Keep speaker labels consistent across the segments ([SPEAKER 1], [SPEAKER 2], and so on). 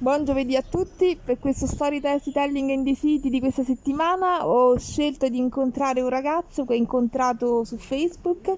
[SPEAKER 1] Buon giovedì a tutti, per questo storytelling in the city di questa settimana ho scelto di incontrare un ragazzo che ho incontrato su Facebook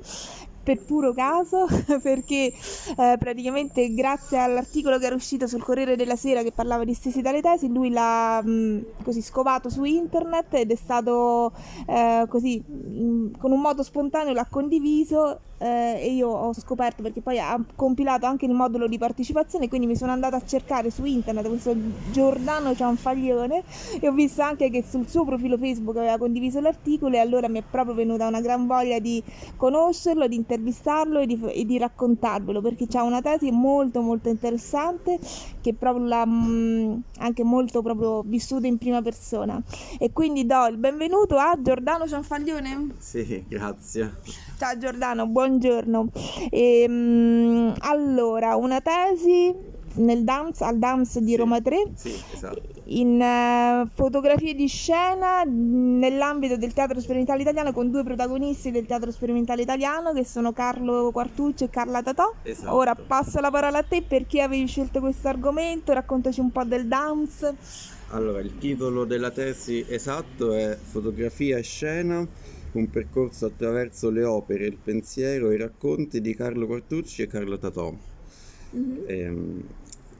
[SPEAKER 1] per puro caso perché eh, praticamente grazie all'articolo che era uscito sul Corriere della Sera che parlava di stesi dalle tesi lui l'ha mh, così scovato su internet ed è stato eh, così mh, con un modo spontaneo l'ha condiviso eh, e io ho scoperto perché poi ha compilato anche il modulo di partecipazione quindi mi sono andata a cercare su internet questo Giordano Cianfaglione e ho visto anche che sul suo profilo Facebook aveva condiviso l'articolo e allora mi è proprio venuta una gran voglia di conoscerlo, di intervistarlo e di, e di raccontarvelo perché ha una tesi molto molto interessante che proprio l'ha mh, anche molto proprio vissuta in prima persona. E quindi do il benvenuto a Giordano Cianfaglione.
[SPEAKER 2] Sì grazie
[SPEAKER 1] ciao Giordano buon buongiorno. E, um, allora, una tesi nel DAMS, al DAMS di
[SPEAKER 2] sì,
[SPEAKER 1] Roma 3
[SPEAKER 2] sì, esatto.
[SPEAKER 1] in uh, fotografie di scena nell'ambito del teatro sperimentale italiano con due protagonisti del teatro sperimentale italiano che sono Carlo Quartucci e Carla Tatò.
[SPEAKER 2] Esatto.
[SPEAKER 1] Ora passo la parola a te perché avevi scelto questo argomento, raccontaci un po' del DAMS.
[SPEAKER 2] Allora, il titolo della tesi esatto è Fotografia e scena un percorso attraverso le opere, il pensiero e i racconti di Carlo Quartucci e Carlo Tatò.
[SPEAKER 1] Mm-hmm. Ehm,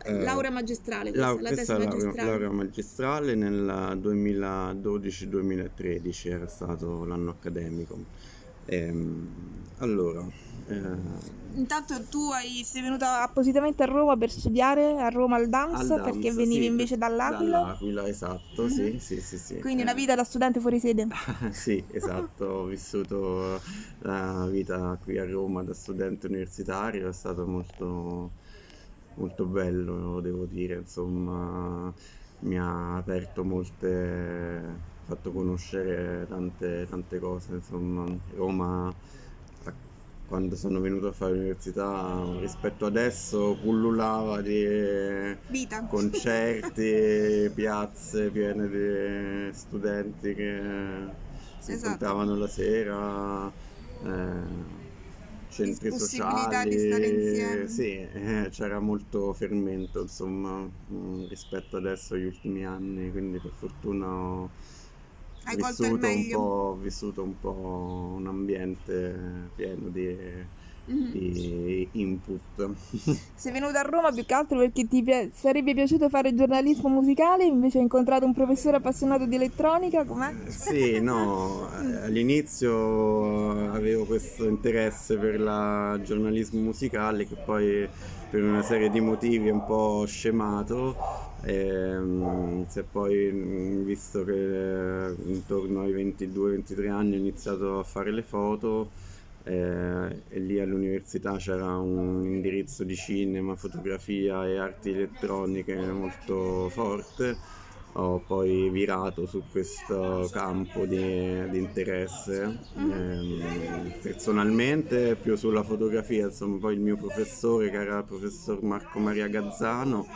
[SPEAKER 1] eh, laurea magistrale, questa, la, la questa
[SPEAKER 2] tesi magistrale. laurea magistrale nel 2012-2013 era stato l'anno accademico. Ehm, allora,
[SPEAKER 1] eh... Intanto tu hai, sei venuta appositamente a Roma per studiare a Roma al DAMS perché venivi sì, invece dall'Aquila.
[SPEAKER 2] Dall'Aquila, esatto, sì, sì, sì, sì.
[SPEAKER 1] Quindi eh. una vita da studente fuori sede.
[SPEAKER 2] sì, esatto, ho vissuto la vita qui a Roma da studente universitario, è stato molto, molto bello, devo dire, insomma, mi ha aperto molte fatto conoscere tante, tante cose, insomma, Roma quando sono venuto a fare l'università rispetto adesso pullulava di
[SPEAKER 1] Vita.
[SPEAKER 2] concerti, piazze piene di studenti che si esatto. incontravano la sera, eh, centri sociali, sì, eh, c'era molto fermento insomma mm, rispetto adesso agli ultimi anni, quindi per fortuna ho
[SPEAKER 1] hai
[SPEAKER 2] vissuto
[SPEAKER 1] un,
[SPEAKER 2] po', vissuto un po' un ambiente pieno di, di input.
[SPEAKER 1] Sei venuto a Roma più che altro perché ti pi- sarebbe piaciuto fare giornalismo musicale, invece hai incontrato un professore appassionato di elettronica, com'è?
[SPEAKER 2] Sì, no, all'inizio avevo questo interesse per il giornalismo musicale che poi per una serie di motivi è un po' scemato e, ehm, se poi, mm, visto che eh, intorno ai 22-23 anni ho iniziato a fare le foto eh, e lì all'università c'era un indirizzo di cinema, fotografia e arti elettroniche molto forte, ho poi virato su questo campo di, di interesse. Eh, personalmente più sulla fotografia, insomma poi il mio professore che era il professor Marco Maria Gazzano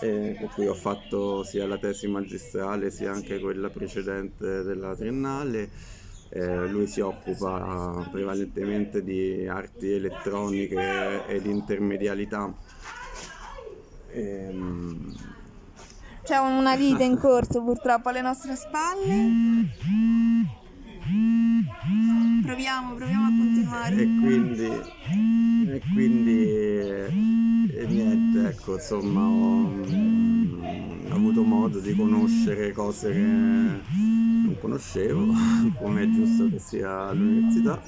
[SPEAKER 2] eh, con cui ho fatto sia la tesi magistrale sia anche quella precedente della triennale. Eh, lui si occupa prevalentemente di arti elettroniche e di intermedialità.
[SPEAKER 1] Ehm... C'è una vita in corso purtroppo alle nostre spalle. Proviamo, proviamo a continuare.
[SPEAKER 2] E quindi, e quindi e niente, ecco, insomma, ho, ho, avuto modo di conoscere cose che non conoscevo, come è giusto che sia all'università.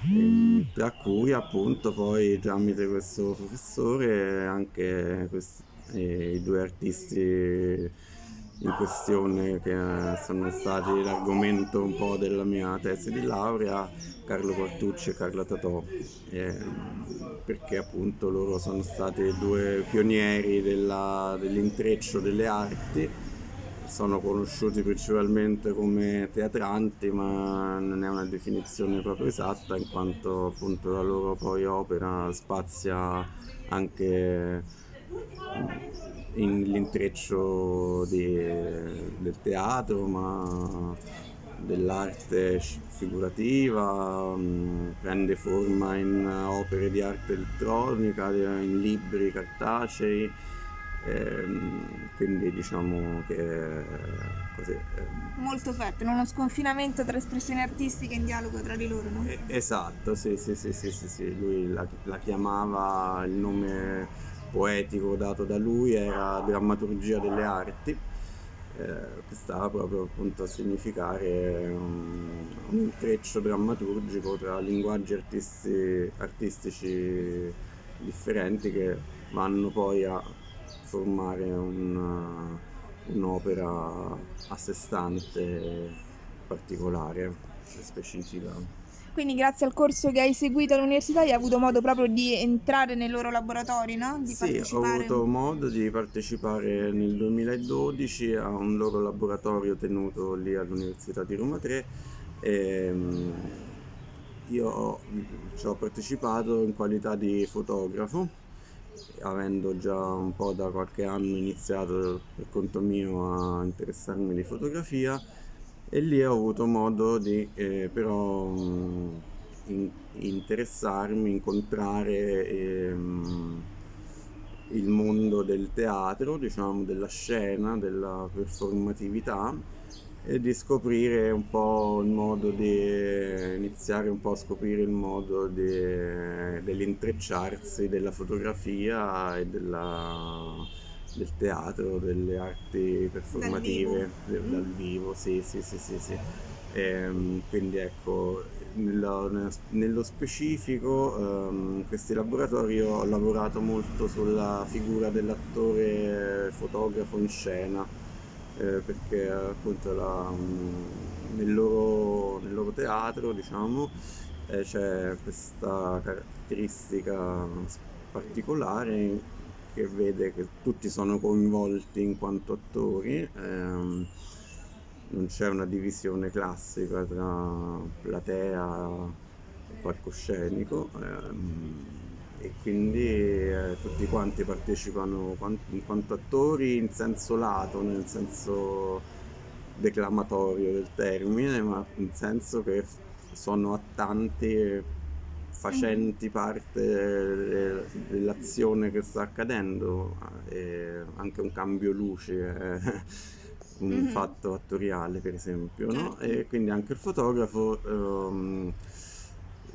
[SPEAKER 2] Eh, tra cui appunto poi tramite questo professore anche questi, eh, i due artisti in questione che sono stati l'argomento un po' della mia tesi di laurea, Carlo Quartucci e Carla Tatò, eh, perché appunto loro sono stati due pionieri della, dell'intreccio delle arti, sono conosciuti principalmente come teatranti, ma non è una definizione proprio esatta, in quanto appunto la loro poi opera spazia anche l'intreccio del teatro, ma dell'arte figurativa, mh, prende forma in opere di arte elettronica, in libri cartacei, Ehm, quindi diciamo che così. ehm,
[SPEAKER 1] Molto fertile, uno sconfinamento tra espressioni artistiche in dialogo tra di loro, no?
[SPEAKER 2] eh, Esatto, sì, sì, sì, sì, sì, sì, lui la, la chiamava, il nome poetico dato da lui era drammaturgia delle arti, eh, che stava proprio appunto a significare un, un intreccio drammaturgico tra linguaggi artisti- artistici differenti che vanno poi a formare un- un'opera a sé stante particolare, specifica.
[SPEAKER 1] Quindi grazie al corso che hai seguito all'università hai avuto modo proprio di entrare nei loro laboratori, no? Di
[SPEAKER 2] Sì, ho
[SPEAKER 1] partecipare.
[SPEAKER 2] avuto modo di partecipare nel 2012 a un loro laboratorio tenuto lì all'Università di Roma 3 e mm, io ho- ci ho partecipato in qualità di fotografo, avendo già un po' da qualche anno iniziato per conto mio a interessarmi di fotografia e lì ho avuto modo di eh, però mh, in- interessarmi, incontrare ehm, il mondo del teatro, diciamo, della scena, della performatività e di scoprire un po' il modo di iniziare un po' a scoprire il modo di- dell'intrecciarsi della fotografia e della- del teatro, delle arti performative de- dal vivo, sì, sì, sì, sì, sì. Ehm, quindi ecco, nello, nello specifico, in questi laboratori ho lavorato molto sulla figura dell'attore fotografo in scena, eh, perché appunto la- mm, nel loro, nel loro teatro, diciamo, eh, c'è questa caratteristica particolare che vede che tutti sono coinvolti in quanto attori. ehm, non c'è una divisione classica tra platea e palcoscenico ehm, e quindi eh, tutti quanti partecipano in quanto attori in senso lato, nel senso declamatorio del termine, ma in senso che sono attanti e facenti parte de- dell'azione che sta accadendo, e anche un cambio luce è un
[SPEAKER 1] Mhm.
[SPEAKER 2] fatto attoriale, per esempio, no?
[SPEAKER 1] Certo.
[SPEAKER 2] E quindi anche il fotografo ehm,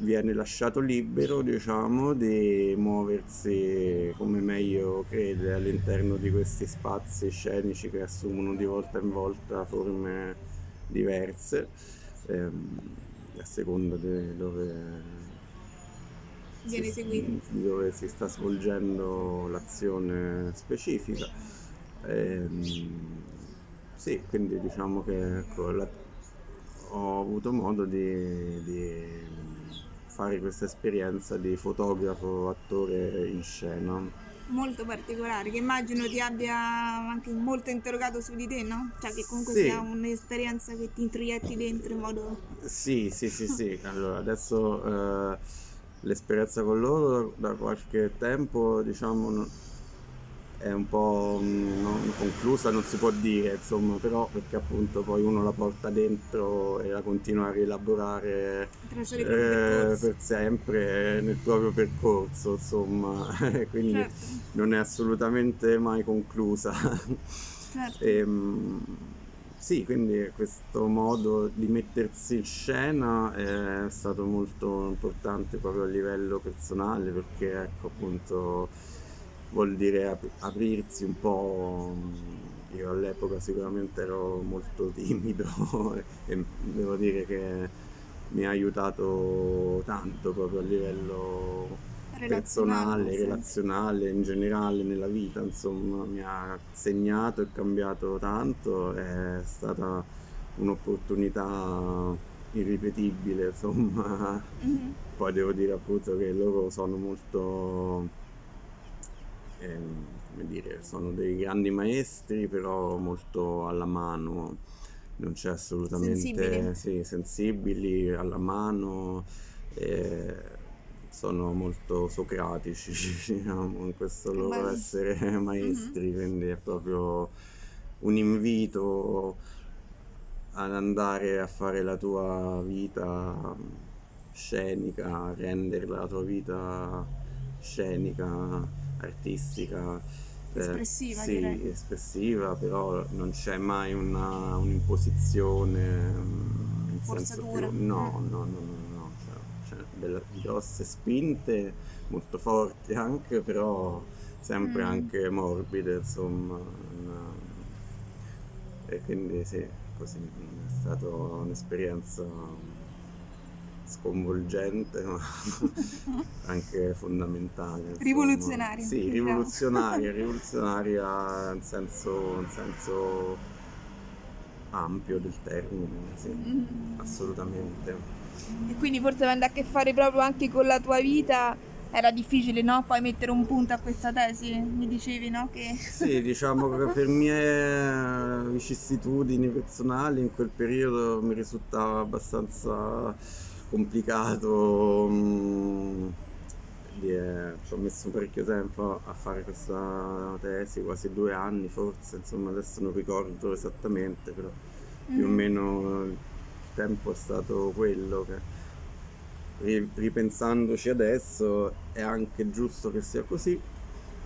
[SPEAKER 2] viene lasciato libero, diciamo, di muoversi come meglio crede all'interno di questi spazi scenici che assumono di volta in volta forme diverse, ehm, a seconda di dove
[SPEAKER 1] Viene
[SPEAKER 2] di dove si sta svolgendo l'azione specifica. Ehm, sì, quindi diciamo che ecco, la- ho avuto modo di, di fare questa esperienza di fotografo, attore in scena.
[SPEAKER 1] Molto particolare, che immagino ti abbia anche molto interrogato su di te, no? Cioè che comunque
[SPEAKER 2] Sì.
[SPEAKER 1] sia un'esperienza che ti introietti dentro in modo...
[SPEAKER 2] Sì, sì, sì, sì. Allora, adesso eh, l'esperienza con loro da, qualche tempo, diciamo, è un po' mm, non conclusa, non si può dire, insomma, però perché appunto poi uno la porta dentro e la continua a rielaborare eh, per sempre nel proprio percorso, insomma, quindi
[SPEAKER 1] Certo,
[SPEAKER 2] non è assolutamente mai conclusa.
[SPEAKER 1] certo.
[SPEAKER 2] Ehm, sì, quindi questo modo di mettersi in scena è stato molto importante proprio a livello personale perché ecco appunto vuol dire ap- aprirsi un po'. Io all'epoca sicuramente ero molto timido e devo dire che mi ha aiutato tanto proprio a livello personale,
[SPEAKER 1] sì.
[SPEAKER 2] relazionale, in generale nella vita, insomma, mi ha segnato e cambiato tanto, è stata un'opportunità irripetibile, insomma.
[SPEAKER 1] Mhm.
[SPEAKER 2] Poi devo dire appunto che loro sono molto, ehm, come dire, sono dei grandi maestri, però molto alla mano, non c'è assolutamente,
[SPEAKER 1] Sensibili.
[SPEAKER 2] sì, sensibili, alla mano, eh, sono molto socratici, diciamo, in questo loro
[SPEAKER 1] Bello.
[SPEAKER 2] essere maestri, quindi è proprio un invito ad andare a fare la tua vita scenica, a rendere la tua vita scenica, artistica
[SPEAKER 1] espressiva,
[SPEAKER 2] sì,
[SPEAKER 1] direi.
[SPEAKER 2] espressiva, però non c'è mai una, un'imposizione mm, in senso
[SPEAKER 1] Forzatura.
[SPEAKER 2] più... No, no, no, no, no, cioè, c'è delle grosse spinte, molto forti anche, però sempre
[SPEAKER 1] Mm.
[SPEAKER 2] anche morbide, insomma. una- E quindi sì, così è stata un'esperienza sconvolgente, ma anche fondamentale. insomma.
[SPEAKER 1] Rivoluzionaria,
[SPEAKER 2] Sì,
[SPEAKER 1] diciamo.
[SPEAKER 2] rivoluzionaria, rivoluzionaria in senso, in senso ampio del termine, sì,
[SPEAKER 1] Mm.
[SPEAKER 2] assolutamente.
[SPEAKER 1] E quindi forse avendo a che fare proprio anche con la tua vita era difficile, no? Poi mettere un punto a questa tesi, mi dicevi, no? Che...
[SPEAKER 2] Sì, diciamo che per mie vicissitudini personali in quel periodo mi risultava abbastanza complicato. mm, di, eh, ci ho messo parecchio tempo a fare questa tesi, quasi due anni forse, insomma adesso non ricordo esattamente, però più o
[SPEAKER 1] Mm.
[SPEAKER 2] meno il tempo è stato quello che ri- ripensandoci adesso è anche giusto che sia così,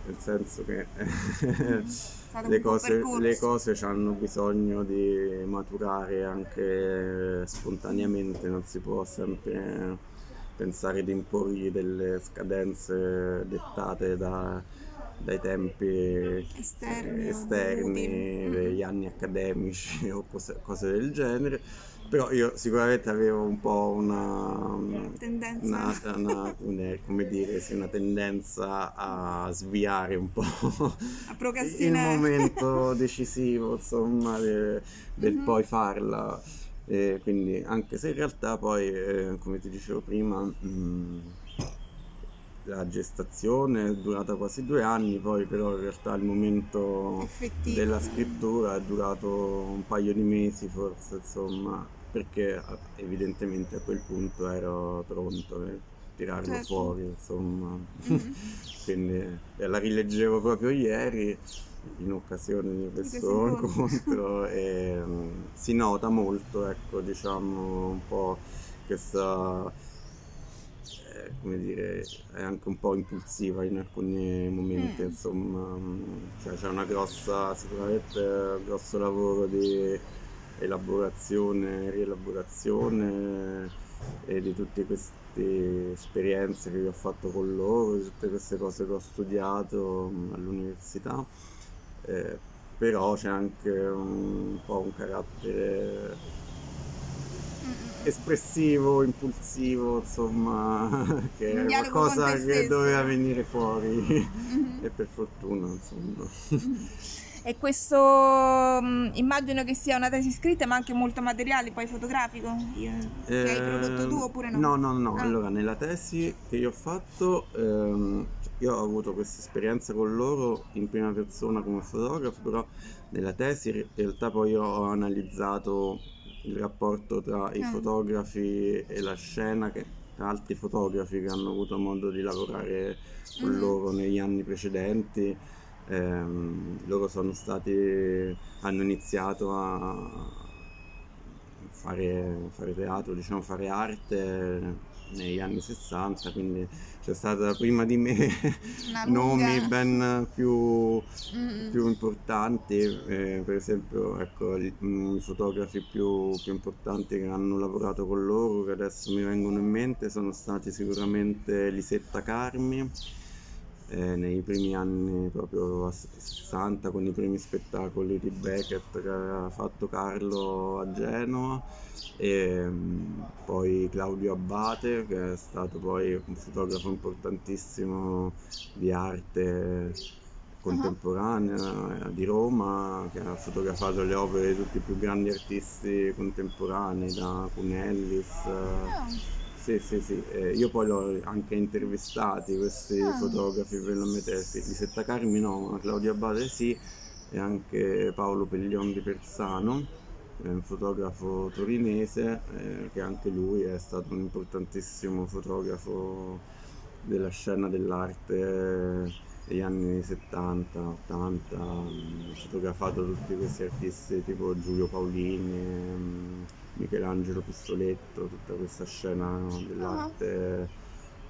[SPEAKER 2] nel senso che
[SPEAKER 1] stato
[SPEAKER 2] le cose, le cose hanno bisogno di maturare anche spontaneamente, non si può sempre pensare di imporgli delle scadenze dettate da- dai tempi
[SPEAKER 1] Esterni
[SPEAKER 2] eh, esterni, degli anni accademici o cose, cose del genere. Però io sicuramente avevo un po' una,
[SPEAKER 1] Tendenza.
[SPEAKER 2] una, una- una- come dire, sì, una tendenza a sviare un po'
[SPEAKER 1] A
[SPEAKER 2] il momento decisivo, insomma, de- del
[SPEAKER 1] Mhm.
[SPEAKER 2] poi farla. E quindi, anche se in realtà poi, eh, come ti dicevo prima, mh, la gestazione è durata quasi due anni, poi però in realtà il momento
[SPEAKER 1] Effettivo.
[SPEAKER 2] della scrittura è durato un paio di mesi forse, insomma, perché evidentemente a quel punto ero pronto per tirarlo
[SPEAKER 1] Certo.
[SPEAKER 2] fuori, insomma.
[SPEAKER 1] Mhm.
[SPEAKER 2] Quindi eh, la rileggevo proprio ieri in occasione di questo
[SPEAKER 1] incontro.
[SPEAKER 2] e mm, si nota molto, ecco, diciamo, un po' questa, eh, come dire, è anche un po' impulsiva in alcuni momenti,
[SPEAKER 1] Mm.
[SPEAKER 2] insomma, mm, cioè c'è una grossa, sicuramente un grosso lavoro di elaborazione, rielaborazione e di tutte queste esperienze che ho fatto con loro, di tutte queste cose che ho studiato mm, all'università, eh, però c'è anche un po' un carattere espressivo, impulsivo, insomma, che è qualcosa che doveva venire fuori.
[SPEAKER 1] Mhm.
[SPEAKER 2] e per fortuna, insomma.
[SPEAKER 1] E questo mm, immagino che sia una tesi scritta, ma anche molto materiale, poi fotografico, io- che hai prodotto tu
[SPEAKER 2] Ehm,
[SPEAKER 1] oppure no?
[SPEAKER 2] No, no, no.
[SPEAKER 1] Ah.
[SPEAKER 2] Allora, nella tesi che io ho fatto, ehm, io ho avuto questa esperienza con loro in prima persona come fotografo, però nella tesi in realtà poi ho analizzato il rapporto tra i
[SPEAKER 1] Ah.
[SPEAKER 2] fotografi e la scena, che tra altri fotografi che hanno avuto modo di lavorare con
[SPEAKER 1] Mhm.
[SPEAKER 2] loro negli anni precedenti. Ehm, loro sono stati, hanno iniziato a fare, fare teatro, diciamo fare arte negli anni 60, quindi c'è stata prima di me nomi ben più,
[SPEAKER 1] Mm,
[SPEAKER 2] più importanti, eh, per esempio ecco, i, mm, i fotografi più, più importanti che hanno lavorato con loro, che adesso mi vengono in mente, sono stati sicuramente Lisetta Carmi, eh, nei primi anni proprio a 60 con i primi spettacoli di Beckett che aveva fatto Carlo a Genova e mm, poi Claudio Abbate che è stato poi un fotografo importantissimo di arte contemporanea eh, di Roma che ha fotografato le opere di tutti i più grandi artisti contemporanei da Cunellis eh,
[SPEAKER 1] Ah,
[SPEAKER 2] sì, sì, sì, eh, io poi l'ho anche intervistati questi
[SPEAKER 1] Ah.
[SPEAKER 2] fotografi per la mia tesi, Lisetta Carmi no, Claudia Abate sì, e anche Paolo Peglion di Persano, è un fotografo torinese, eh, che anche lui è stato un importantissimo fotografo della scena dell'arte degli anni 70, 80, mm, ha fotografato tutti questi artisti tipo Giulio Paolini, mm, Michelangelo Pistoletto, tutta questa scena dell'arte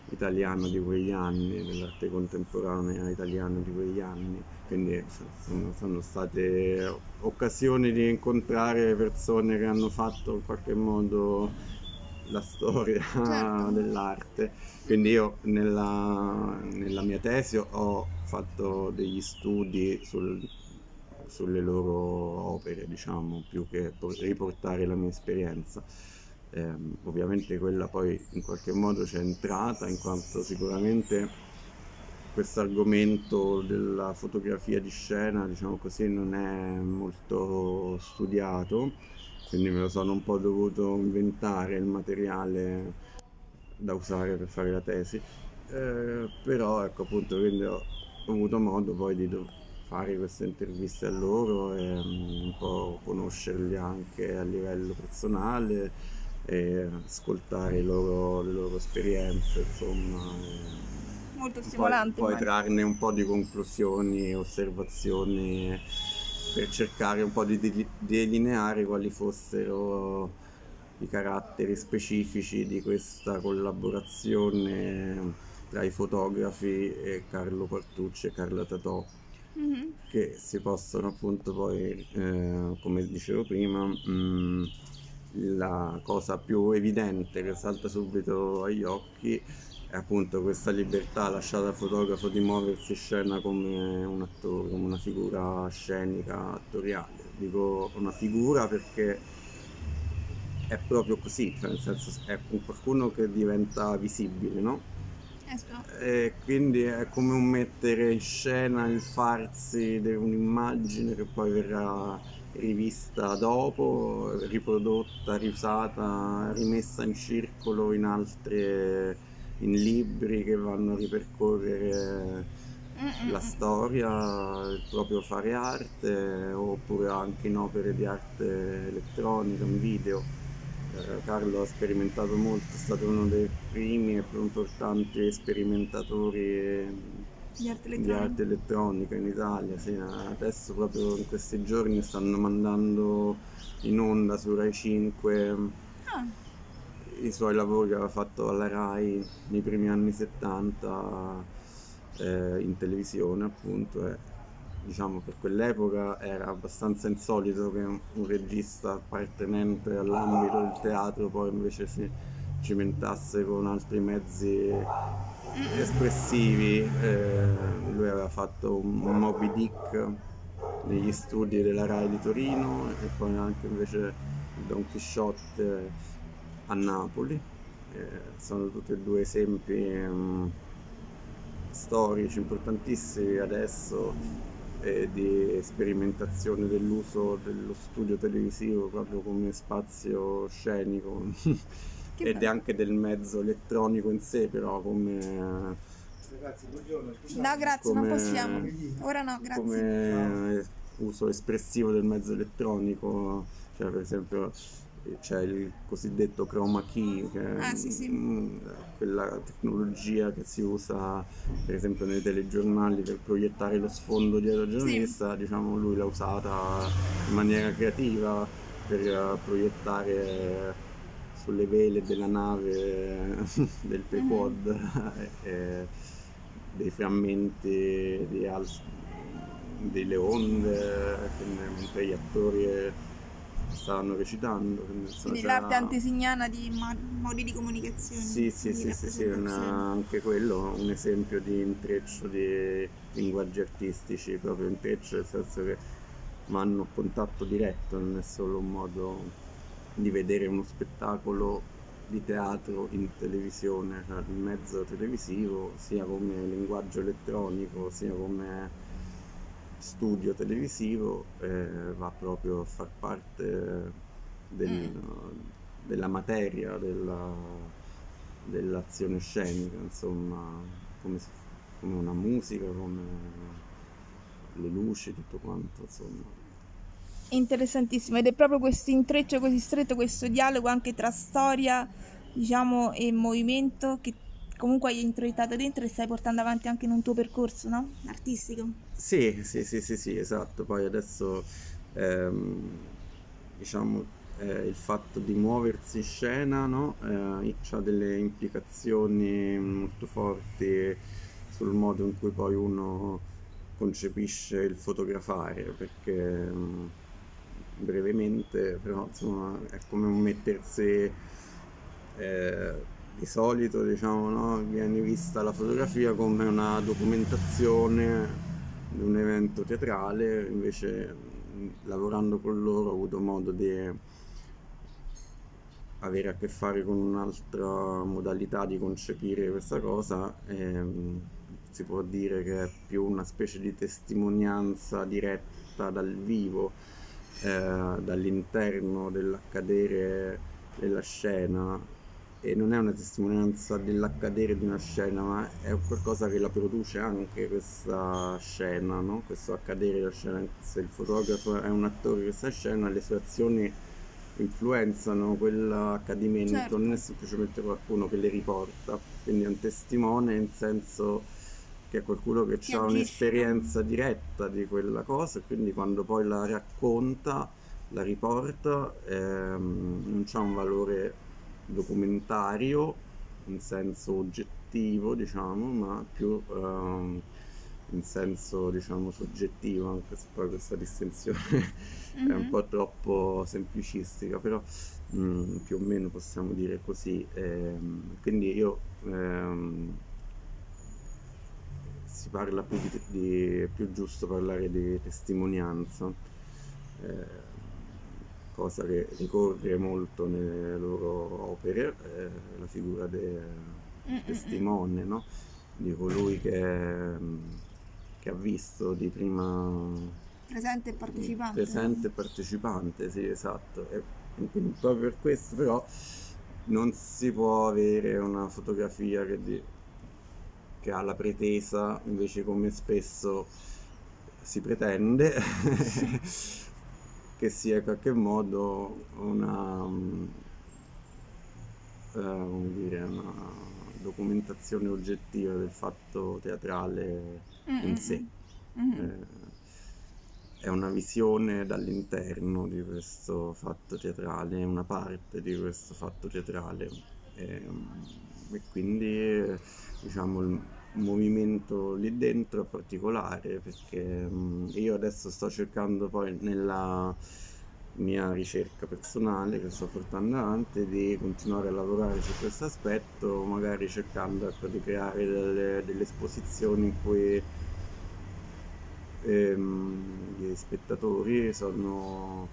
[SPEAKER 2] italiana di quegli anni, dell'arte contemporanea italiana di quegli anni. quindi sono, sono, state occasioni di incontrare persone che hanno fatto in qualche modo la storia certo. dell'arte. Quindi io nella, nella, mia tesi ho fatto degli studi sul, sulle loro opere, diciamo, più che riportare la mia esperienza. Eh, ovviamente quella poi in qualche modo c'è entrata in quanto sicuramente questo argomento della fotografia di scena, diciamo così, non è molto studiato, quindi me lo sono un po' dovuto inventare il materiale da usare per fare la tesi. Eh, però ecco appunto quindi ho avuto modo poi di fare queste interviste a loro e um, un po' conoscerli anche a livello personale e ascoltare loro, le loro esperienze insomma
[SPEAKER 1] molto stimolante.
[SPEAKER 2] Poi, poi trarne un po' di conclusioni, osservazioni per cercare un po' di delineare quali fossero i caratteri specifici di questa collaborazione tra i fotografi e Carlo Quartucci e Carlo Tatò mm-hmm. che si possono appunto poi eh, come dicevo prima mh, mm, la cosa più evidente che salta subito agli occhi è appunto questa libertà lasciata al fotografo di muoversi in scena come un attore, come una figura scenica, attoriale. Dico una figura perché è proprio così, cioè nel senso è qualcuno che diventa visibile, no?
[SPEAKER 1] Esatto.
[SPEAKER 2] E quindi è come un mettere in scena il farsi di un'immagine che poi verrà rivista dopo, riprodotta, riusata, rimessa in circolo in altre in libri che vanno a ripercorrere Mm-mm. la storia, il proprio fare arte, oppure anche in opere di arte elettronica, in video. Eh, Carlo ha sperimentato molto, è stato uno dei primi e più importanti sperimentatori
[SPEAKER 1] di arte,
[SPEAKER 2] di arte elettronica in Italia. Sì, adesso proprio in questi giorni stanno mandando in onda su Rai 5 ah i suoi lavori che aveva fatto alla RAI nei primi anni 70 eh, in televisione appunto e diciamo per quell'epoca era abbastanza insolito che un, un regista appartenente all'ambito del teatro poi invece si cimentasse con altri mezzi espressivi eh, lui aveva fatto un, un Moby Dick negli studi della RAI di Torino e poi anche invece Don Quixote a Napoli. Eh, sono tutti e due esempi um, storici importantissimi adesso eh, di sperimentazione dell'uso dello studio televisivo proprio come spazio scenico ed anche del mezzo elettronico in sé però come
[SPEAKER 1] Ragazzi, buongiorno, No, grazie, come, non possiamo. Ora no, grazie.
[SPEAKER 2] Come uso espressivo del mezzo elettronico, cioè per esempio c'è il cosiddetto chroma key, che
[SPEAKER 1] ah, è sì, sì.
[SPEAKER 2] Mm, quella tecnologia che si usa per esempio nei telegiornali per proiettare lo sfondo dietro al giornalista, sì. diciamo lui l'ha usata in maniera creativa per proiettare sulle vele della nave del Pequod mm-hmm. dei frammenti di al- delle onde mentre gli attori stavano recitando.
[SPEAKER 1] Quindi l'arte antesignana di modi di comunicazione.
[SPEAKER 2] Sì, sì, sì, sì, sì una, anche quello un esempio di intreccio di linguaggi artistici, proprio intreccio nel senso che vanno a contatto diretto, non è solo un modo di vedere uno spettacolo di teatro in televisione, cioè in mezzo televisivo, sia come linguaggio elettronico, sia come studio televisivo eh, va proprio a far parte del, mm. della materia, della, dell'azione scenica, insomma, come, come, una musica, come le luci, tutto quanto, insomma.
[SPEAKER 1] Interessantissimo, ed è proprio questo intreccio così stretto, questo dialogo anche tra storia, diciamo, e movimento che comunque hai introiettato dentro e stai portando avanti anche in un tuo percorso, no? Artistico.
[SPEAKER 2] Sì, sì, sì, sì, sì, esatto. Poi adesso ehm, diciamo eh, il fatto di muoversi in scena no? eh, ha delle implicazioni molto forti sul modo in cui poi uno concepisce il fotografare, perché mh, brevemente, però insomma è come un mettersi eh, di solito diciamo no? viene vista la fotografia come una documentazione di un evento teatrale, invece lavorando con loro ho avuto modo di avere a che fare con un'altra modalità di concepire questa cosa. E, si può dire che è più una specie di testimonianza diretta dal vivo, eh, dall'interno dell'accadere della scena e non è una testimonianza dell'accadere di una scena, ma è qualcosa che la produce anche questa scena, no? questo accadere della scena. Se il fotografo è un attore di questa scena, le sue azioni influenzano quell'accadimento, certo. non è semplicemente qualcuno che le riporta, quindi è un testimone in senso che è qualcuno che, ha un'esperienza diretta di quella cosa quindi quando poi la racconta, la riporta, ehm, non c'è un valore documentario in senso oggettivo, diciamo, ma più ehm, in senso, diciamo, soggettivo, anche se poi questa distinzione mm-hmm. è un po' troppo semplicistica, però mh, mm, più o meno possiamo dire così. Ehm, quindi io ehm, si parla più di, di è più giusto parlare di testimonianza, eh, cosa che ricorre molto nelle loro opere, eh, la figura del testimone, no? di colui che, che, ha visto di prima...
[SPEAKER 1] Presente e partecipante.
[SPEAKER 2] Presente e partecipante, sì, esatto. E, proprio per questo però non si può avere una fotografia che... Di, che ha la pretesa, invece come spesso si pretende, che sia in qualche modo una, uh, dire, una documentazione oggettiva del fatto teatrale mm-hmm. in sé. Mm-hmm. Eh, è una visione dall'interno di questo fatto teatrale, una parte di questo fatto teatrale. E, e quindi diciamo movimento lì dentro particolare perché io adesso sto cercando poi nella mia ricerca personale che sto portando avanti di continuare a lavorare su questo aspetto magari cercando ecco, di creare delle, delle esposizioni in cui ehm, gli spettatori sono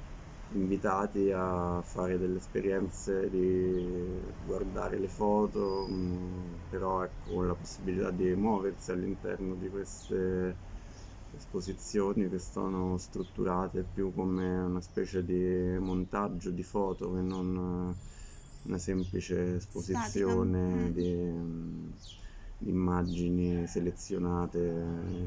[SPEAKER 2] invitati a fare delle esperienze di guardare le foto, mm, però ecco, con la possibilità di muoversi all'interno di queste esposizioni che sono strutturate più come una specie di montaggio di foto che non una semplice esposizione mm. di, mm, di immagini selezionate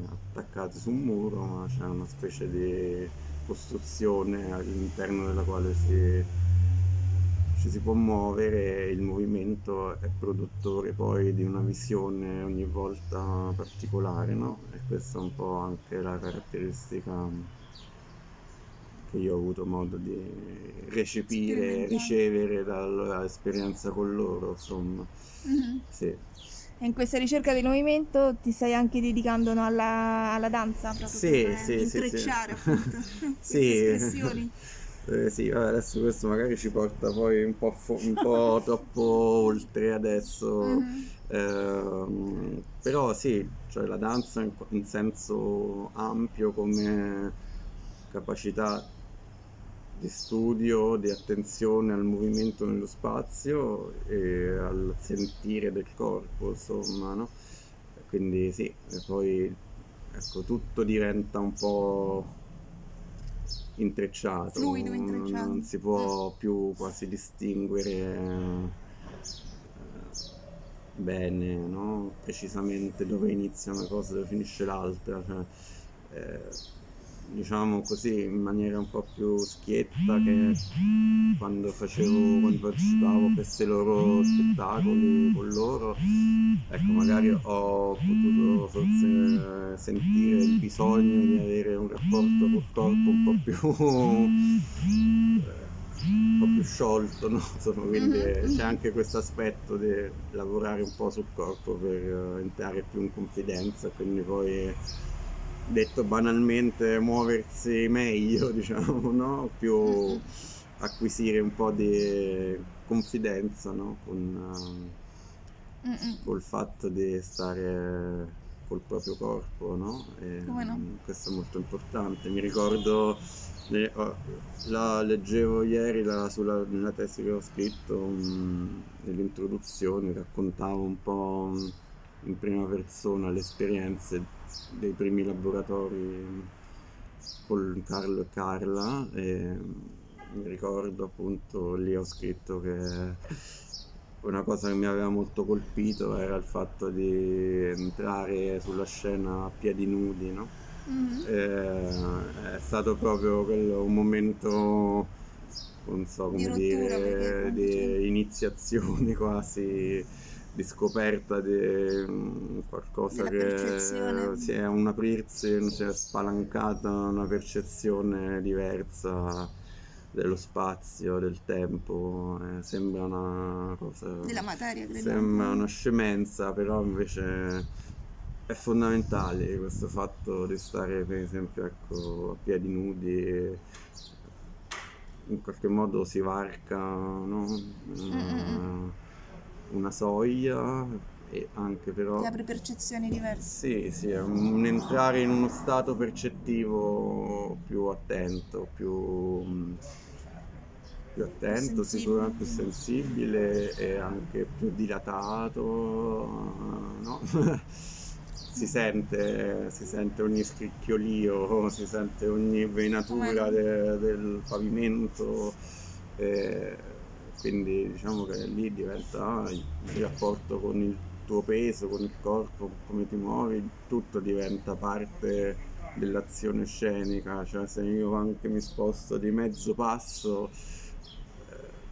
[SPEAKER 2] attaccate su un muro, ma c'è una specie di costruzione all'interno della quale si, ci si può muovere il movimento è produttore poi di una visione ogni volta particolare, no? E questa è un po' anche la caratteristica che io ho avuto modo di recepire, ricevere dall'esperienza con loro, insomma. Mm-hmm. Sì.
[SPEAKER 1] E in questa ricerca del movimento ti stai anche dedicando no, alla, alla, danza? Proprio
[SPEAKER 2] sì, per sì,
[SPEAKER 1] intrecciare sì, appunto
[SPEAKER 2] sì. espressioni. Eh, sì, vabbè, adesso questo magari ci porta poi un po', fo- un po troppo oltre adesso. Mm-hmm. Eh, però sì, cioè la danza in, in senso ampio come capacità di studio, di attenzione al movimento nello spazio e al sentire del corpo, insomma, no? Quindi sì, e poi ecco, tutto diventa un po' intrecciato,
[SPEAKER 1] Fluido, intrecciato.
[SPEAKER 2] non si può più quasi distinguere eh, bene, no? precisamente dove inizia una cosa e dove finisce l'altra. Cioè, eh, diciamo così in maniera un po' più schietta che quando facevo quando partecipavo a questi loro spettacoli con loro ecco magari ho potuto forse sentire il bisogno di avere un rapporto col corpo un po' più un po' più sciolto no? Insomma, quindi mm-hmm. c'è anche questo aspetto di lavorare un po' sul corpo per entrare più in confidenza quindi poi detto banalmente muoversi meglio, diciamo, no? Più
[SPEAKER 1] Mm-mm.
[SPEAKER 2] acquisire un po' di confidenza, no? Con,
[SPEAKER 1] Mm-mm.
[SPEAKER 2] col fatto di stare col proprio corpo, no? E,
[SPEAKER 1] Come no?
[SPEAKER 2] questo è molto importante. Mi ricordo, la leggevo ieri la- sulla, nella tesi che ho scritto, mm, nell'introduzione, raccontavo un po' in prima persona le esperienze dei primi laboratori con Carlo e Carla e mi ricordo appunto lì ho scritto che una cosa che mi aveva molto colpito era il fatto di entrare sulla scena a piedi nudi, no?
[SPEAKER 1] Mhm.
[SPEAKER 2] Eh, è stato proprio quello un momento, non so
[SPEAKER 1] Di
[SPEAKER 2] come
[SPEAKER 1] rottura, perché
[SPEAKER 2] dire,
[SPEAKER 1] comunque
[SPEAKER 2] di
[SPEAKER 1] c'è-
[SPEAKER 2] iniziazione quasi, di scoperta di mm, qualcosa
[SPEAKER 1] Della
[SPEAKER 2] che si è un aprirsi, si è spalancata una percezione diversa dello spazio, del tempo, eh, sembra una cosa,
[SPEAKER 1] Della materia, credo.
[SPEAKER 2] sembra una scemenza, però invece è fondamentale questo fatto di stare per esempio ecco, a piedi nudi in qualche modo si varca no? una, una soglia e anche però
[SPEAKER 1] Ti apre percezioni diverse.
[SPEAKER 2] sì, sì, è un entrare in uno stato percettivo più attento, più, più attento,
[SPEAKER 1] sensibile.
[SPEAKER 2] sicuramente più sensibile e anche più dilatato, no? Si sente, si sente ogni scricchiolio, si sente ogni venatura de- del pavimento, e quindi diciamo che lì diventa il rapporto con il tuo peso, con il corpo, come ti muovi, tutto diventa parte dell'azione scenica, cioè se io anche mi sposto di mezzo passo eh,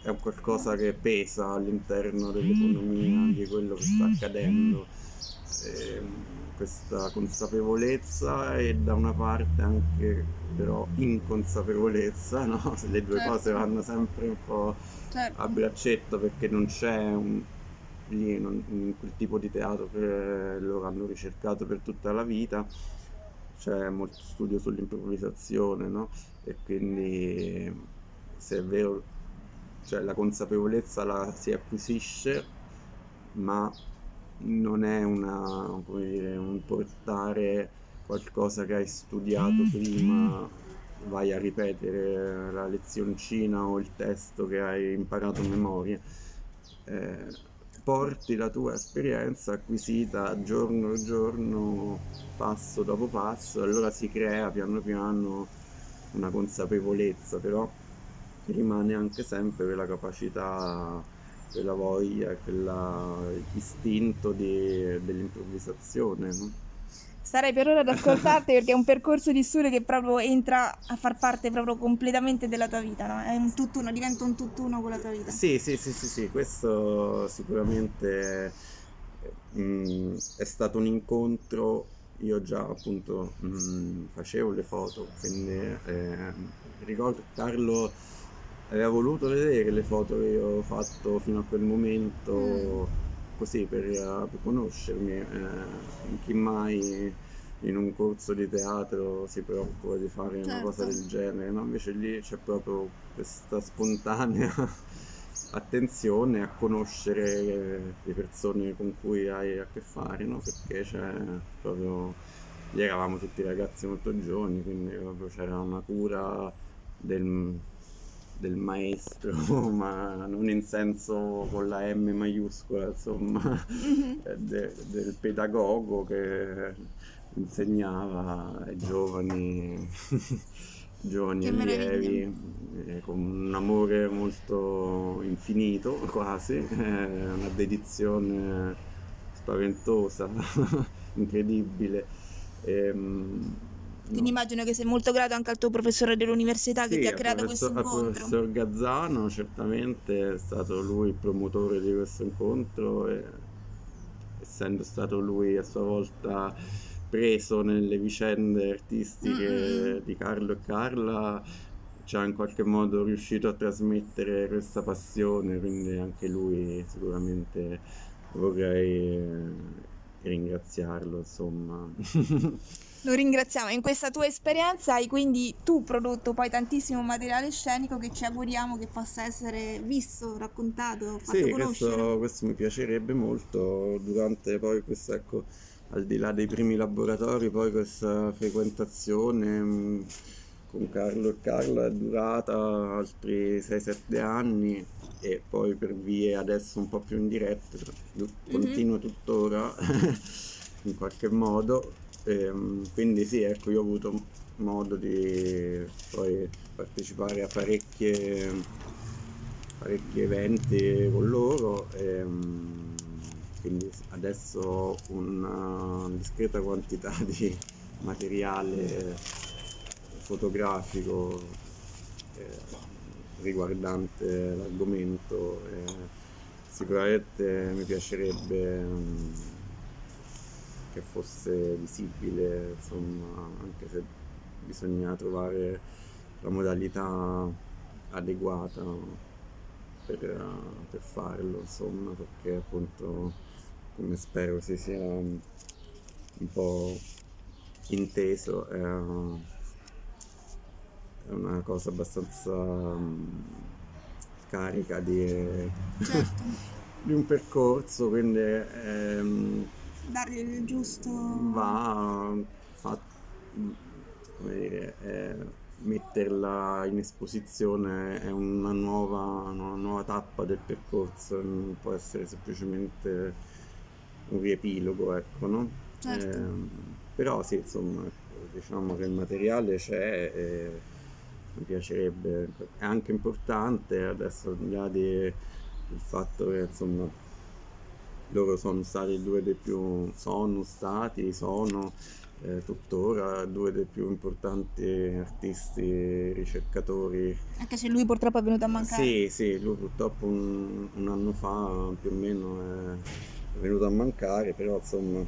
[SPEAKER 2] è qualcosa che pesa all'interno dell'economia di quello che sta accadendo. Ehm, questa consapevolezza e da una parte anche però inconsapevolezza, no? Se le due
[SPEAKER 1] Certo.
[SPEAKER 2] cose vanno sempre un po'
[SPEAKER 1] Certo.
[SPEAKER 2] a braccetto perché non c'è un, lì non- in quel tipo di teatro che loro hanno ricercato per tutta la vita c'è molto studio sull'improvvisazione no? e quindi se è vero cioè la consapevolezza la si acquisisce ma non è una come dire un portare qualcosa che hai studiato prima vai a ripetere la lezioncina o il testo che hai imparato a memoria. Eh, porti la tua esperienza acquisita giorno a giorno, passo dopo passo, allora si crea piano piano una consapevolezza, però rimane anche sempre quella capacità, quella voglia, quell'istinto di- dell'improvvisazione. no?
[SPEAKER 1] Starei per ora ad ascoltarti perché è un percorso di studio che proprio entra a far parte proprio completamente della tua vita, no? È un tutt'uno, diventa un tutt'uno con la tua vita.
[SPEAKER 2] Sì, sì, sì, sì, sì, questo sicuramente mm, è stato un incontro, io già appunto mm, facevo le foto, quindi eh, Carlo aveva voluto vedere le foto che io ho fatto fino a quel momento, così per, eh, per conoscermi, eh, chi mai in un corso di teatro si preoccupa di fare una cosa
[SPEAKER 1] Certo.
[SPEAKER 2] del genere, no? Invece lì c'è proprio questa spontanea attenzione a conoscere le persone con cui hai a che fare, no? Perché c'è proprio, lì eravamo tutti ragazzi molto giovani, quindi proprio c'era una cura del, del maestro, ma non in senso con la M maiuscola, insomma,
[SPEAKER 1] Mhm.
[SPEAKER 2] eh, de- del pedagogo che insegnava ai giovani, giovani allievi eh, con un amore molto infinito quasi, eh, una dedizione spaventosa, incredibile. Ehm,
[SPEAKER 1] Quindi
[SPEAKER 2] no.
[SPEAKER 1] immagino che sei molto grato anche al tuo professore dell'università che
[SPEAKER 2] Sì,
[SPEAKER 1] ti ha creato questo incontro.
[SPEAKER 2] professor Gazzano certamente è stato lui il promotore di questo incontro e essendo stato lui a sua volta preso nelle vicende artistiche
[SPEAKER 1] Mm, mm,
[SPEAKER 2] di Carlo e Carla ci ha in qualche modo riuscito a trasmettere questa passione, quindi anche lui sicuramente vorrei eh, ringraziarlo, insomma.
[SPEAKER 1] Lo ringraziamo. In questa tua esperienza hai quindi tu prodotto poi tantissimo materiale scenico che ci auguriamo che possa essere visto, raccontato, fatto
[SPEAKER 2] Sì,
[SPEAKER 1] conoscere.
[SPEAKER 2] questo, questo mi piacerebbe molto durante poi questo, ecco, al di là dei primi laboratori, poi questa frequentazione mh, con Carlo e Carla è durata altri 6-7 anni e poi per vie adesso un po' più indirette, du- continuo tuttora in qualche modo. Ehm, quindi sì, ecco, io ho avuto modo di poi partecipare a parecchie, parecchi eventi con loro. ehm, quindi adesso ho una discreta quantità di materiale fotografico eh, riguardante l'argomento. e sicuramente mi piacerebbe mm, che fosse visibile, insomma, anche se bisogna trovare la modalità adeguata per, per farlo, insomma, perché appunto, come spero si sia un po' inteso, è, è una cosa abbastanza mm, carica di,
[SPEAKER 1] Certo,
[SPEAKER 2] di un percorso, quindi ehm,
[SPEAKER 1] dargli il giusto...
[SPEAKER 2] va fa- come dire, eh, metterla in esposizione è una nuova, una nuova tappa del percorso, non può essere semplicemente un riepilogo, ecco, no?
[SPEAKER 1] Certo.
[SPEAKER 2] Ehm, però sì, insomma, diciamo che il materiale c'è e mi piacerebbe, è anche importante adesso al di là del fatto che insomma loro sono stati due dei più, sono stati, sono eh, tuttora due dei più importanti artisti, ricercatori.
[SPEAKER 1] Anche se lui purtroppo è venuto a mancare.
[SPEAKER 2] Sì, sì, lui purtroppo un, un anno fa più o meno è venuto a mancare, però insomma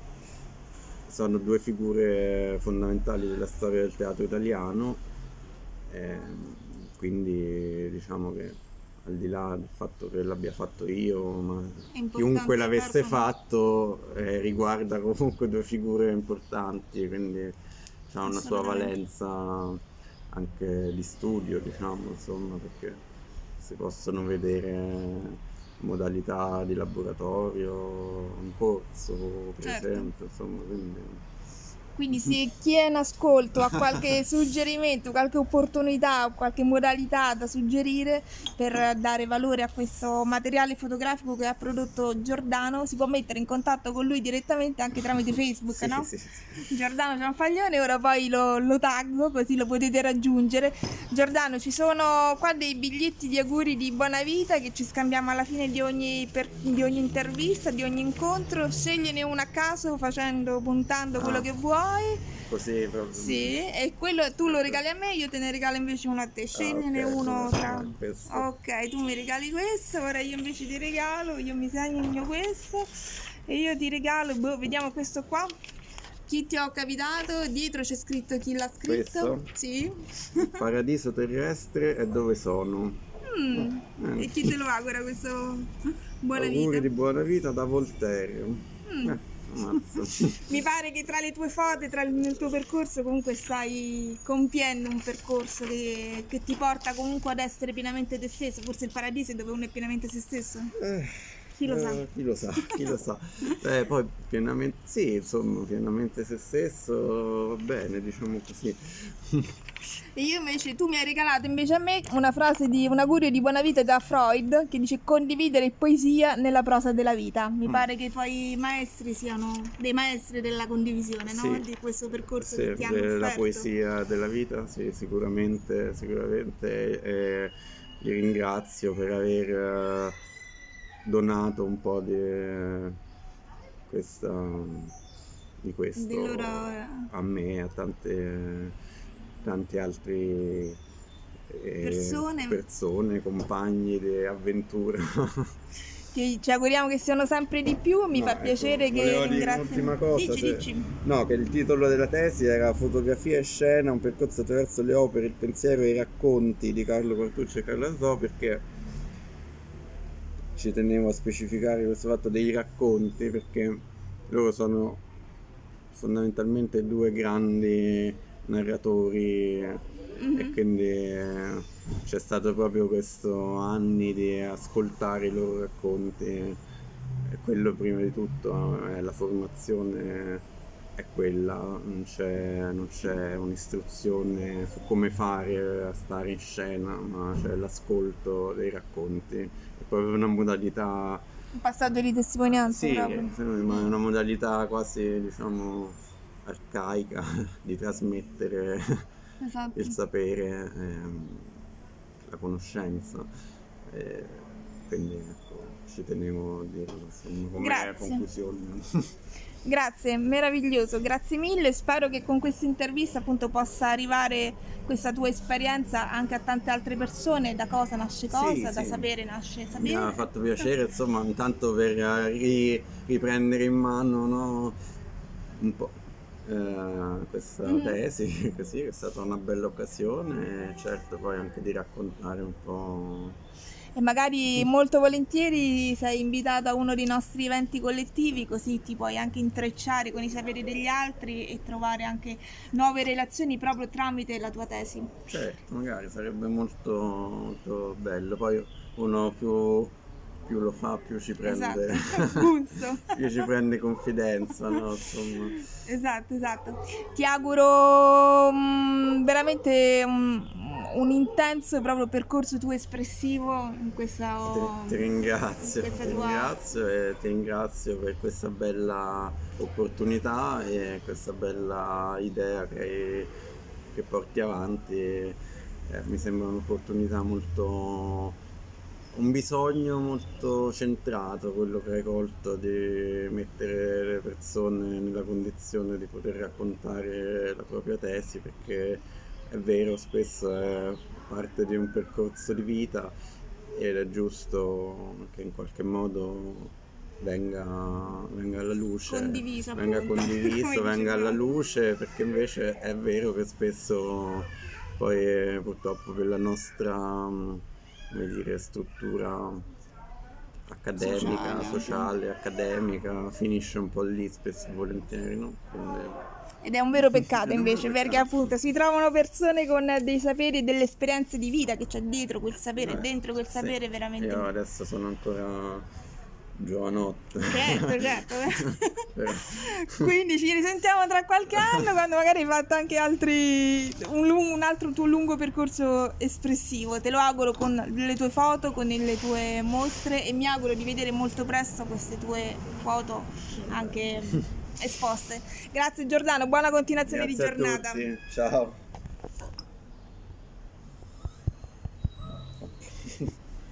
[SPEAKER 2] sono due figure fondamentali della storia del teatro italiano, ehm, quindi diciamo che al di là del fatto che l'abbia fatto io, ma chiunque l'avesse fatto eh, riguarda comunque due figure importanti, quindi ha una sua valenza anche di studio, diciamo, insomma, perché si possono vedere modalità di laboratorio in corso, per
[SPEAKER 1] Certo.
[SPEAKER 2] esempio, insomma, quindi
[SPEAKER 1] Quindi se chi è in ascolto ha qualche suggerimento, qualche opportunità, qualche modalità da suggerire per dare valore a questo materiale fotografico che ha prodotto Giordano, si può mettere in contatto con lui direttamente anche tramite Facebook,
[SPEAKER 2] sì,
[SPEAKER 1] no?
[SPEAKER 2] sì, sì, sì.
[SPEAKER 1] Giordano Cianfaglione, ora poi lo, lo taggo così lo potete raggiungere. Giordano, ci sono qua dei biglietti di auguri di buona vita che ci scambiamo alla fine di ogni, per- di ogni intervista, di ogni incontro. Scegliene uno a caso facendo, puntando quello
[SPEAKER 2] Ah.
[SPEAKER 1] che vuoi.
[SPEAKER 2] Così proprio.
[SPEAKER 1] Sì, e quello tu lo regali a me, io te ne regalo invece uno a te. Scegliene
[SPEAKER 2] Ah, ok,
[SPEAKER 1] uno tra. Ok, tu mi regali questo, ora io invece ti regalo, io mi segno questo e io ti regalo, boh, vediamo questo qua. Chi ti ho capitato? Dietro c'è scritto chi l'ha scritto.
[SPEAKER 2] Questo?
[SPEAKER 1] Sì.
[SPEAKER 2] Paradiso terrestre è dove sono.
[SPEAKER 1] Mm.
[SPEAKER 2] Eh.
[SPEAKER 1] E chi te lo augura questo buona
[SPEAKER 2] Auguri
[SPEAKER 1] vita?
[SPEAKER 2] di buona vita da Voltaire.
[SPEAKER 1] Mm.
[SPEAKER 2] Eh.
[SPEAKER 1] Mi pare che tra le tue foto tra il, tuo percorso comunque stai compiendo un percorso che, che ti porta comunque ad essere pienamente te stesso. Forse il paradiso è dove uno è pienamente se stesso.
[SPEAKER 2] Eh,
[SPEAKER 1] Chi lo sa?
[SPEAKER 2] eh, chi lo sa, chi lo sa. Eh, poi pienamente, sì, insomma, pienamente se stesso, va bene, diciamo così.
[SPEAKER 1] E io invece, tu mi hai regalato invece a me una frase di un augurio di buona vita da Freud che dice condividere poesia nella prosa della vita. Mi
[SPEAKER 2] Mm.
[SPEAKER 1] pare che i tuoi maestri siano dei maestri della condivisione, no?
[SPEAKER 2] Sì.
[SPEAKER 1] Di questo percorso
[SPEAKER 2] Sì,
[SPEAKER 1] che ti hanno offerto.
[SPEAKER 2] poesia della vita, sì, sicuramente, sicuramente. eh, li ringrazio per aver eh, donato un po' di questa di questo
[SPEAKER 1] Di loro, eh.
[SPEAKER 2] a me e a tante, tanti altri eh,
[SPEAKER 1] Persone.
[SPEAKER 2] persone, compagni di avventura.
[SPEAKER 1] Che ci auguriamo che siano sempre di più. Mi
[SPEAKER 2] No,
[SPEAKER 1] fa
[SPEAKER 2] ecco,
[SPEAKER 1] piacere che
[SPEAKER 2] volevo dire
[SPEAKER 1] ringrazi.
[SPEAKER 2] un'ultima cosa,
[SPEAKER 1] Dici,
[SPEAKER 2] se-
[SPEAKER 1] dici.
[SPEAKER 2] No, che il titolo della tesi era Fotografia e scena, un percorso attraverso le opere, il pensiero e i racconti di Carlo Quartucci e Carlo Azzo, perché ci tenevo a specificare questo fatto dei racconti, perché loro sono fondamentalmente due grandi narratori
[SPEAKER 1] Mhm.
[SPEAKER 2] e quindi eh, c'è stato proprio questo anni di ascoltare i loro racconti e quello prima di tutto è la formazione è quella, non c'è, non c'è un'istruzione su come fare a stare in scena, ma c'è l'ascolto dei racconti, è proprio una modalità
[SPEAKER 1] Un passaggio di testimonianza
[SPEAKER 2] sì, ma è una modalità quasi, diciamo, arcaica di trasmettere
[SPEAKER 1] Esatto.
[SPEAKER 2] il sapere, ehm, la conoscenza. E quindi ecco, ci tenevo a dirlo insomma, come
[SPEAKER 1] Grazie.
[SPEAKER 2] conclusione.
[SPEAKER 1] Grazie, meraviglioso, grazie mille. Spero che con questa intervista appunto possa arrivare questa tua esperienza anche a tante altre persone. Da cosa nasce
[SPEAKER 2] Sì,
[SPEAKER 1] cosa, da
[SPEAKER 2] sì.
[SPEAKER 1] sapere nasce
[SPEAKER 2] Mi
[SPEAKER 1] sapere.
[SPEAKER 2] ha fatto piacere, insomma, intanto per eh, ri- riprendere in mano no, un po' eh, questa
[SPEAKER 1] Mhm.
[SPEAKER 2] tesi, così, che è stata una bella occasione, certo poi anche di raccontare un po'.
[SPEAKER 1] E magari molto volentieri sei invitato a uno dei nostri eventi collettivi, così ti puoi anche intrecciare con i saperi degli altri e trovare anche nuove relazioni proprio tramite la tua tesi.
[SPEAKER 2] Certo, magari sarebbe molto, molto bello, poi uno più, più lo fa, più ci prende,
[SPEAKER 1] Esatto,
[SPEAKER 2] più ci prende confidenza, no?
[SPEAKER 1] Esatto, esatto. Ti auguro mm, veramente un, un intenso proprio percorso tuo espressivo in questa
[SPEAKER 2] Ti, ti ringrazio,
[SPEAKER 1] questa
[SPEAKER 2] ti
[SPEAKER 1] tua-
[SPEAKER 2] ringrazio e ti ringrazio per questa bella opportunità e questa bella idea che, che porti avanti. Eh, mi sembra un'opportunità molto, un bisogno molto centrato, quello che hai colto di mettere le persone nella condizione di poter raccontare la propria tesi, perché è vero, spesso è parte di un percorso di vita ed è giusto che in qualche modo venga, venga alla luce,
[SPEAKER 1] Condiviso,
[SPEAKER 2] venga
[SPEAKER 1] appunto,
[SPEAKER 2] condiviso, venga alla luce, perché invece è vero che spesso poi purtroppo per la nostra come dire, struttura accademica,
[SPEAKER 1] Sociale
[SPEAKER 2] sociale, accademica, finisce un po' lì spesso e volentieri, no? Quindi-
[SPEAKER 1] Ed è un vero peccato invece, perché appunto si trovano persone con dei saperi e delle esperienze di vita che c'è dietro quel sapere,
[SPEAKER 2] Eh,
[SPEAKER 1] dentro quel
[SPEAKER 2] sì.
[SPEAKER 1] sapere veramente.
[SPEAKER 2] Io adesso sono ancora giovanotto.
[SPEAKER 1] Certo, certo. Quindi ci risentiamo tra qualche anno quando magari hai fatto anche altri un, un altro tuo lungo percorso espressivo. Te lo auguro con le tue foto, con le tue mostre e mi auguro di vedere molto presto queste tue foto anche esposte. Grazie Giordano, buona continuazione
[SPEAKER 2] Grazie
[SPEAKER 1] di giornata.
[SPEAKER 2] Ciao.